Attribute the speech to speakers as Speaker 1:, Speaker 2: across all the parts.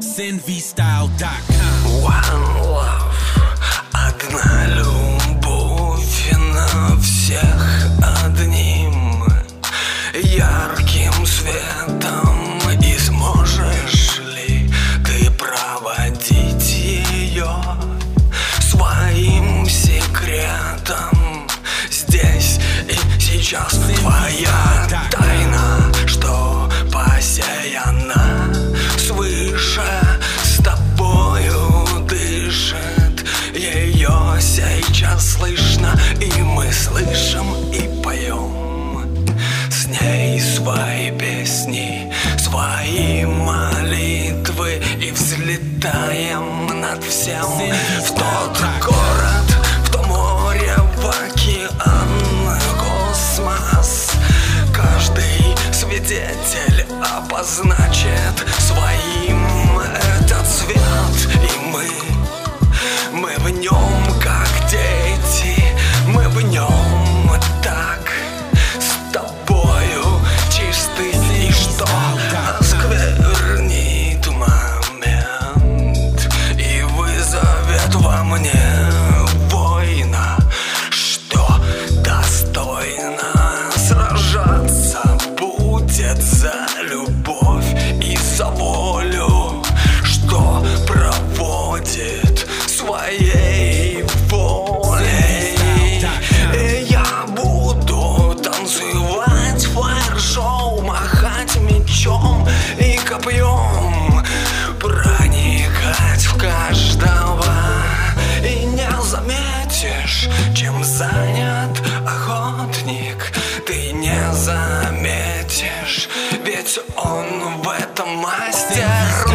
Speaker 1: SinVstyle.com
Speaker 2: One love, одна любовь на всех одним. Ярким светом И сможешь ли ты проводить ее своим секретом? Здесь и сейчас твоя сейчас слышно И мы слышим и поем. С ней свои песни, свои молитвы И взлетаем над всем. В тот город, в то море, космос. Каждый свидетель обозначит своим этот свет И мы, Махать мечом и копьем. Проникать в каждого И не заметишь, чем занят охотник. Ты не заметишь, ведь он в этом мастер.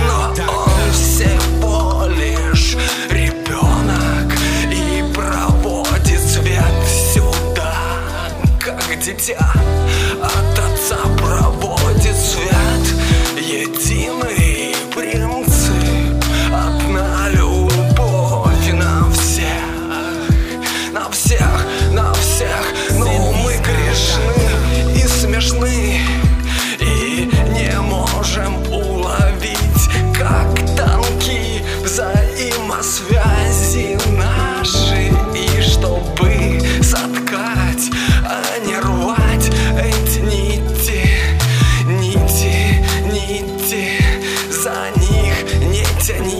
Speaker 2: Но он всего лишь ребенок И проводит свет сюда, как дитя сны И не можем уловить, как танки взаимосвязи наши И чтобы соткать, а не рвать эти нити Нити, нити, за них не тяни.